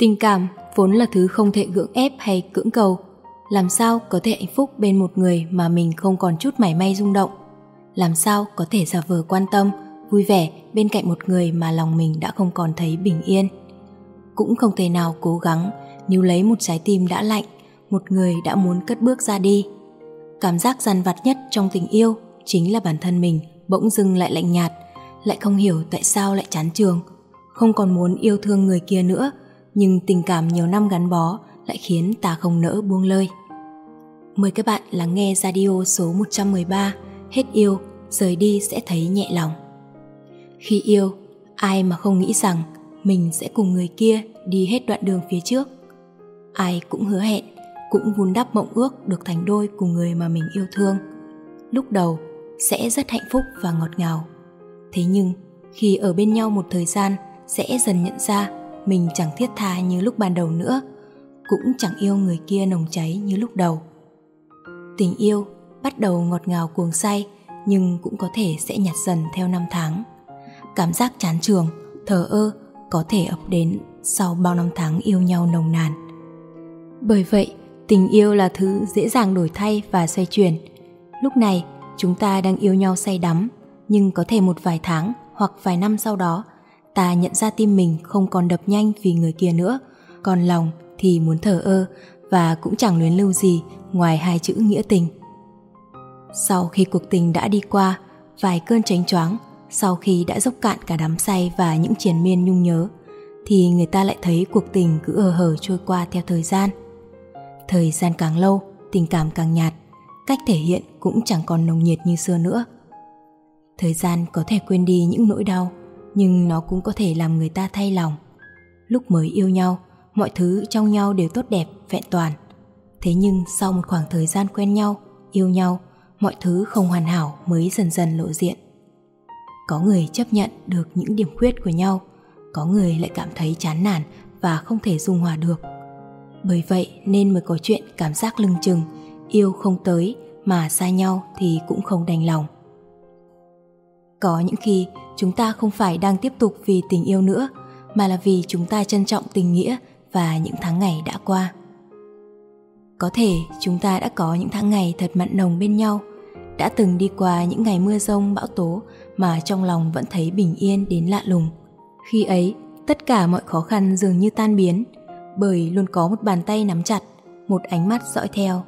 Tình cảm vốn là thứ không thể gượng ép hay cưỡng cầu. Làm sao có thể hạnh phúc bên một người mà mình không còn chút mảy may rung động? Làm sao có thể giả vờ quan tâm, vui vẻ bên cạnh một người mà lòng mình đã không còn thấy bình yên? Cũng không thể nào cố gắng níu lấy một trái tim đã lạnh, một người đã muốn cất bước ra đi. Cảm giác dằn vặt nhất trong tình yêu chính là bản thân mình bỗng dưng lại lạnh nhạt, lại không hiểu tại sao lại chán trường, không còn muốn yêu thương người kia nữa, nhưng tình cảm nhiều năm gắn bó lại khiến ta không nỡ buông lơi. Mời các bạn lắng nghe radio số 113 Hết yêu, rời đi sẽ thấy nhẹ lòng. Khi yêu, ai mà không nghĩ rằng mình sẽ cùng người kia đi hết đoạn đường phía trước. Ai cũng hứa hẹn, cũng vun đắp mộng ước được thành đôi cùng người mà mình yêu thương. Lúc đầu sẽ rất hạnh phúc và ngọt ngào. Thế nhưng, khi ở bên nhau một thời gian sẽ dần nhận ra mình chẳng thiết tha như lúc ban đầu nữa, cũng chẳng yêu người kia nồng cháy như lúc đầu. Tình yêu bắt đầu ngọt ngào cuồng say nhưng cũng có thể sẽ nhạt dần theo năm tháng. Cảm giác chán trường, thờ ơ có thể ập đến sau bao năm tháng yêu nhau nồng nàn. Bởi vậy, tình yêu là thứ dễ dàng đổi thay và xoay chuyển. Lúc này, chúng ta đang yêu nhau say đắm, nhưng có thể một vài tháng hoặc vài năm sau đó, ta nhận ra tim mình không còn đập nhanh vì người kia nữa, còn lòng thì muốn thở ơ và cũng chẳng luyến lưu gì ngoài hai chữ nghĩa tình. Sau khi cuộc tình đã đi qua, vài cơn tránh choáng, sau khi đã dốc cạn cả đám say và những triền miên nhung nhớ, thì người ta lại thấy cuộc tình cứ ờ hờ trôi qua theo thời gian. Thời gian càng lâu, tình cảm càng nhạt, cách thể hiện cũng chẳng còn nồng nhiệt như xưa nữa. Thời gian có thể quên đi những nỗi đau, nhưng nó cũng có thể làm người ta thay lòng. Lúc mới yêu nhau, mọi thứ trong nhau đều tốt đẹp, vẹn toàn. Thế nhưng sau một khoảng thời gian quen nhau, yêu nhau, mọi thứ không hoàn hảo mới dần dần lộ diện. Có người chấp nhận được những điểm khuyết của nhau, có người lại cảm thấy chán nản và không thể dung hòa được. Bởi vậy nên mới có chuyện cảm giác lưng chừng, yêu không tới mà xa nhau thì cũng không đành lòng. Có những khi chúng ta không phải đang tiếp tục vì tình yêu nữa, mà là vì chúng ta trân trọng tình nghĩa và những tháng ngày đã qua. Có thể chúng ta đã có những tháng ngày thật mặn nồng bên nhau, đã từng đi qua những ngày mưa rông bão tố mà trong lòng vẫn thấy bình yên đến lạ lùng. Khi ấy, tất cả mọi khó khăn dường như tan biến, bởi luôn có một bàn tay nắm chặt, một ánh mắt dõi theo.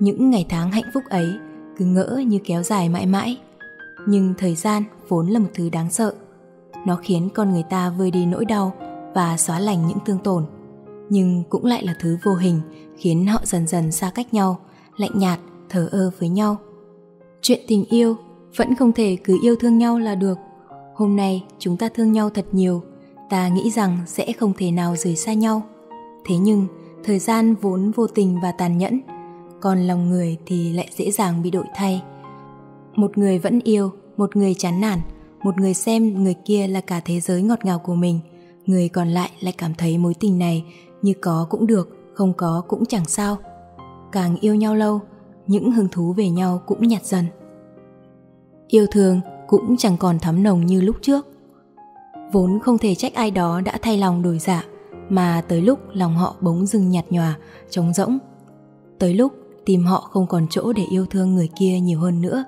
Những ngày tháng hạnh phúc ấy cứ ngỡ như kéo dài mãi mãi. Nhưng thời gian vốn là một thứ đáng sợ. Nó khiến con người ta vơi đi nỗi đau và xóa lành những thương tổn. Nhưng cũng lại là thứ vô hình khiến họ dần dần xa cách nhau, lạnh nhạt, thờ ơ với nhau. Chuyện tình yêu vẫn không thể cứ yêu thương nhau là được. Hôm nay chúng ta thương nhau thật nhiều, ta nghĩ rằng sẽ không thể nào rời xa nhau. Thế nhưng, thời gian vốn vô tình và tàn nhẫn, còn lòng người thì lại dễ dàng bị đổi thay. Một người vẫn yêu, một người chán nản, một người xem người kia là cả thế giới ngọt ngào của mình, người còn lại lại cảm thấy mối tình này như có cũng được, không có cũng chẳng sao. Càng yêu nhau lâu, những hứng thú về nhau cũng nhạt dần. Yêu thương cũng chẳng còn thắm nồng như lúc trước. Vốn không thể trách ai đó đã thay lòng đổi dạ, mà tới lúc lòng họ bỗng dưng nhạt nhòa, trống rỗng. Tới lúc tìm họ không còn chỗ để yêu thương người kia nhiều hơn nữa,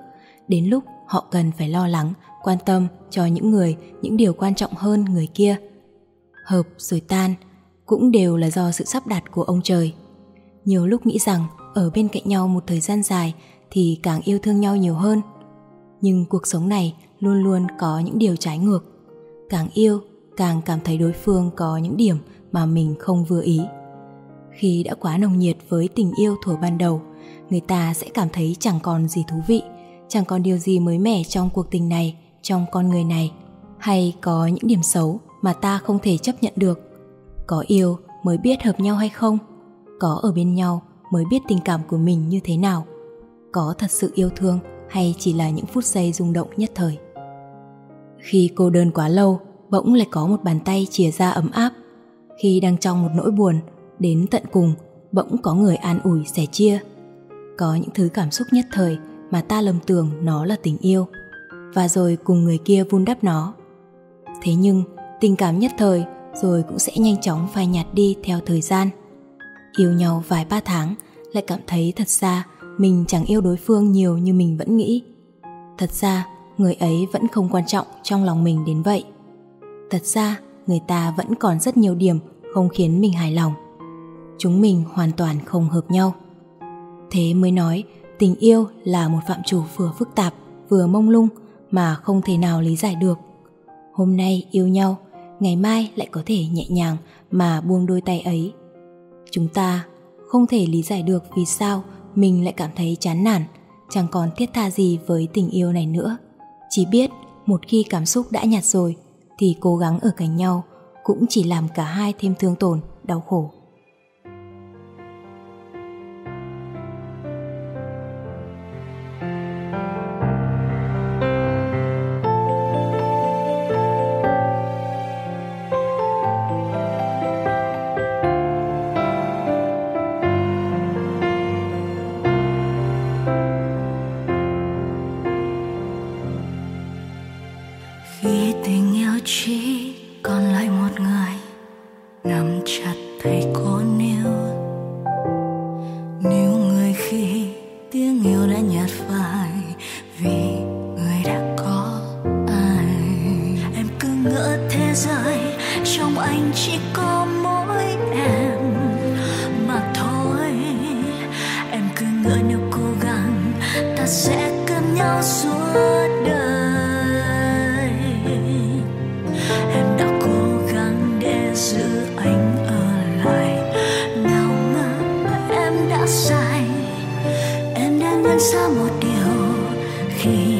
đến lúc họ cần phải lo lắng, quan tâm cho những người, những điều quan trọng hơn người kia. Hợp rồi tan, cũng đều là do sự sắp đặt của ông trời. Nhiều lúc nghĩ rằng ở bên cạnh nhau một thời gian dài thì càng yêu thương nhau nhiều hơn. Nhưng cuộc sống này luôn luôn có những điều trái ngược. Càng yêu, càng cảm thấy đối phương có những điểm mà mình không vừa ý. Khi đã quá nồng nhiệt với tình yêu thuở ban đầu, người ta sẽ cảm thấy chẳng còn gì thú vị, chẳng còn điều gì mới mẻ trong cuộc tình này, trong con người này, hay có những điểm xấu mà ta không thể chấp nhận được. Có yêu mới biết hợp nhau hay không, có ở bên nhau mới biết tình cảm của mình như thế nào, có thật sự yêu thương hay chỉ là những phút giây rung động nhất thời. Khi cô đơn quá lâu, bỗng lại có một bàn tay chìa ra ấm áp. Khi đang trong một nỗi buồn, đến tận cùng, bỗng có người an ủi sẻ chia. Có những thứ cảm xúc nhất thời mà ta lầm tưởng nó là tình yêu, và rồi cùng người kia vun đắp nó. Thế nhưng, tình cảm nhất thời rồi cũng sẽ nhanh chóng phai nhạt đi theo thời gian. Yêu nhau vài ba tháng lại cảm thấy thật ra mình chẳng yêu đối phương nhiều như mình vẫn nghĩ. Thật ra người ấy vẫn không quan trọng trong lòng mình đến vậy. Thật ra người ta vẫn còn rất nhiều điểm không khiến mình hài lòng. Chúng mình hoàn toàn không hợp nhau. Thế mới nói tình yêu là một phạm trù vừa phức tạp vừa mông lung mà không thể nào lý giải được. Hôm nay yêu nhau, ngày mai lại có thể nhẹ nhàng mà buông đôi tay ấy. Chúng ta không thể lý giải được vì sao mình lại cảm thấy chán nản, chẳng còn thiết tha gì với tình yêu này nữa. Chỉ biết một khi cảm xúc đã nhạt rồi thì cố gắng ở cạnh nhau cũng chỉ làm cả hai thêm thương tổn, đau khổ. nắm ra một điều khi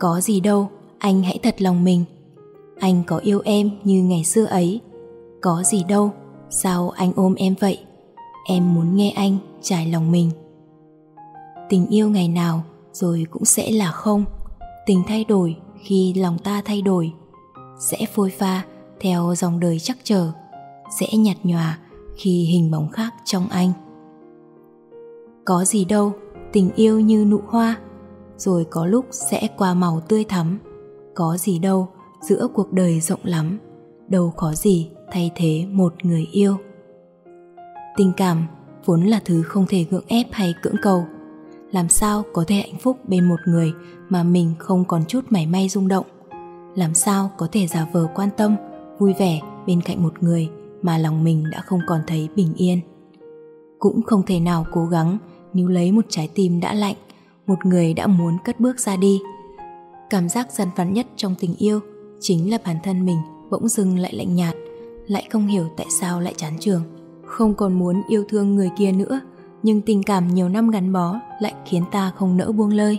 Có gì đâu, anh hãy thật lòng mình. Anh có yêu em như ngày xưa ấy. Có gì đâu, sao anh ôm em vậy? Em muốn nghe anh trải lòng mình. Tình yêu ngày nào rồi cũng sẽ là không. Tình thay đổi khi lòng ta thay đổi. Sẽ phôi pha theo dòng đời chắc chờ. Sẽ nhạt nhòa khi hình bóng khác trong anh. Có gì đâu, tình yêu như nụ hoa rồi có lúc sẽ qua màu tươi thắm có gì đâu giữa cuộc đời rộng lắm đâu có gì thay thế một người yêu Tình cảm vốn là thứ không thể gượng ép hay cưỡng cầu. Làm sao có thể hạnh phúc bên một người mà mình không còn chút mảy may rung động? Làm sao có thể giả vờ quan tâm, vui vẻ bên cạnh một người mà lòng mình đã không còn thấy bình yên? Cũng không thể nào cố gắng níu lấy một trái tim đã lạnh, một người đã muốn cất bước ra đi. Cảm giác gian vắn nhất trong tình yêu chính là bản thân mình bỗng dưng lại lạnh nhạt, lại không hiểu tại sao lại chán trường không còn muốn yêu thương người kia nữa nhưng tình cảm nhiều năm gắn bó lại khiến ta không nỡ buông lơi.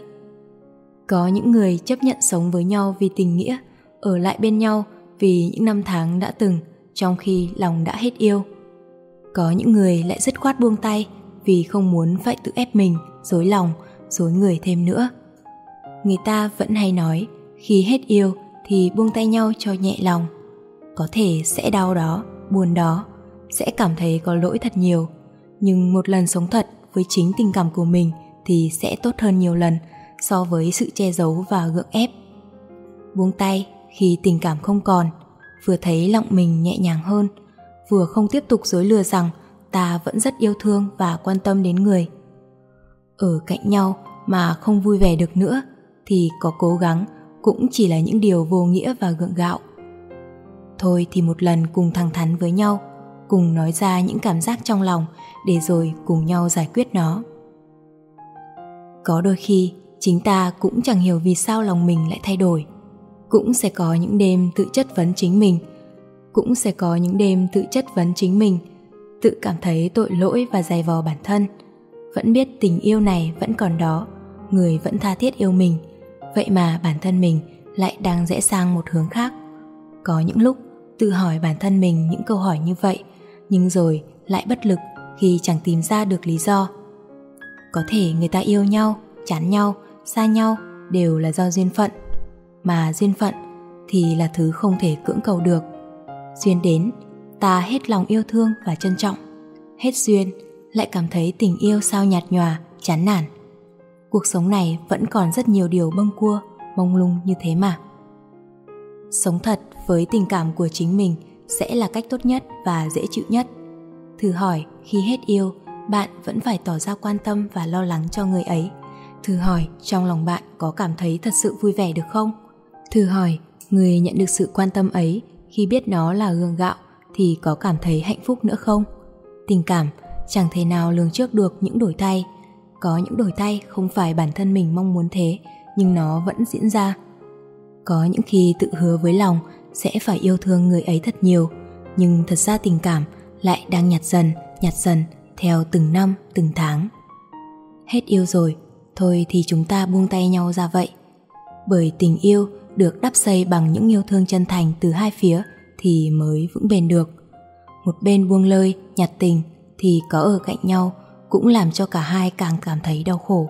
Có những người chấp nhận sống với nhau vì tình nghĩa ở lại bên nhau vì những năm tháng đã từng trong khi lòng đã hết yêu. Có những người lại dứt khoát buông tay vì không muốn phải tự ép mình dối lòng dối người thêm nữa. Người ta vẫn hay nói, khi hết yêu thì buông tay nhau cho nhẹ lòng. Có thể sẽ đau đó, buồn đó, sẽ cảm thấy có lỗi thật nhiều. Nhưng một lần sống thật với chính tình cảm của mình thì sẽ tốt hơn nhiều lần so với sự che giấu và gượng ép. Buông tay khi tình cảm không còn, vừa thấy lòng mình nhẹ nhàng hơn, vừa không tiếp tục dối lừa rằng ta vẫn rất yêu thương và quan tâm đến người ở cạnh nhau mà không vui vẻ được nữa, thì có cố gắng cũng chỉ là những điều vô nghĩa và gượng gạo. Thôi thì một lần cùng thẳng thắn với nhau, cùng nói ra những cảm giác trong lòng để rồi cùng nhau giải quyết nó. Có đôi khi, chính ta cũng chẳng hiểu vì sao lòng mình lại thay đổi. Cũng sẽ có những đêm tự chất vấn chính mình, cũng sẽ có những đêm tự chất vấn chính mình, tự cảm thấy tội lỗi và dày vò bản thân vẫn biết tình yêu này vẫn còn đó, người vẫn tha thiết yêu mình. Vậy mà bản thân mình lại đang rẽ sang một hướng khác. Có những lúc tự hỏi bản thân mình những câu hỏi như vậy, nhưng rồi lại bất lực khi chẳng tìm ra được lý do. Có thể người ta yêu nhau, chán nhau, xa nhau đều là do duyên phận, mà duyên phận thì là thứ không thể cưỡng cầu được. Duyên đến, ta hết lòng yêu thương và trân trọng, hết duyên lại cảm thấy tình yêu sao nhạt nhòa, chán nản. Cuộc sống này vẫn còn rất nhiều điều bâng cua, mông lung như thế mà. Sống thật với tình cảm của chính mình sẽ là cách tốt nhất và dễ chịu nhất. Thử hỏi, khi hết yêu, bạn vẫn phải tỏ ra quan tâm và lo lắng cho người ấy. Thử hỏi, trong lòng bạn có cảm thấy thật sự vui vẻ được không? Thử hỏi, người nhận được sự quan tâm ấy khi biết nó là gương gạo thì có cảm thấy hạnh phúc nữa không? Tình cảm chẳng thể nào lường trước được những đổi thay. Có những đổi thay không phải bản thân mình mong muốn thế, nhưng nó vẫn diễn ra. Có những khi tự hứa với lòng sẽ phải yêu thương người ấy thật nhiều, nhưng thật ra tình cảm lại đang nhạt dần nhạt dần theo từng năm, từng tháng. Hết yêu rồi, thôi thì chúng ta buông tay nhau ra vậy. Bởi tình yêu được đắp xây bằng những yêu thương chân thành từ hai phía thì mới vững bền được. Một bên buông lơi, nhạt tình thì có ở cạnh nhau cũng làm cho cả hai càng cảm thấy đau khổ.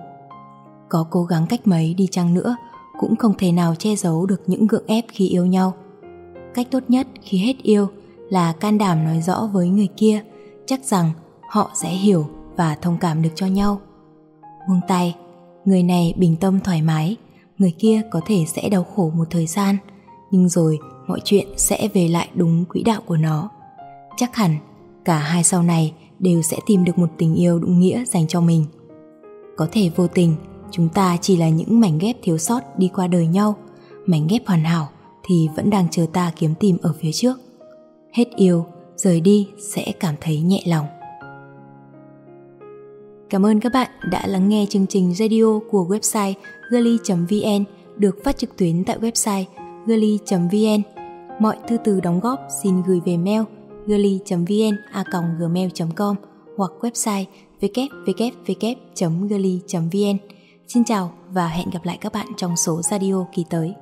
Có cố gắng cách mấy đi chăng nữa cũng không thể nào che giấu được những gượng ép khi yêu nhau. Cách tốt nhất khi hết yêu là can đảm nói rõ với người kia, chắc rằng họ sẽ hiểu và thông cảm được cho nhau. Buông tay, người này bình tâm thoải mái, người kia có thể sẽ đau khổ một thời gian, nhưng rồi mọi chuyện sẽ về lại đúng quỹ đạo của nó. Chắc hẳn cả hai sau này đều sẽ tìm được một tình yêu đúng nghĩa dành cho mình. Có thể vô tình, chúng ta chỉ là những mảnh ghép thiếu sót đi qua đời nhau, mảnh ghép hoàn hảo thì vẫn đang chờ ta kiếm tìm ở phía trước. Hết yêu, rời đi sẽ cảm thấy nhẹ lòng. Cảm ơn các bạn đã lắng nghe chương trình radio của website girly.vn được phát trực tuyến tại website girly.vn. Mọi thư từ đóng góp xin gửi về mail girly.vn a gmail.com hoặc website www.girly.vn. Xin chào và hẹn gặp lại các bạn trong số radio kỳ tới.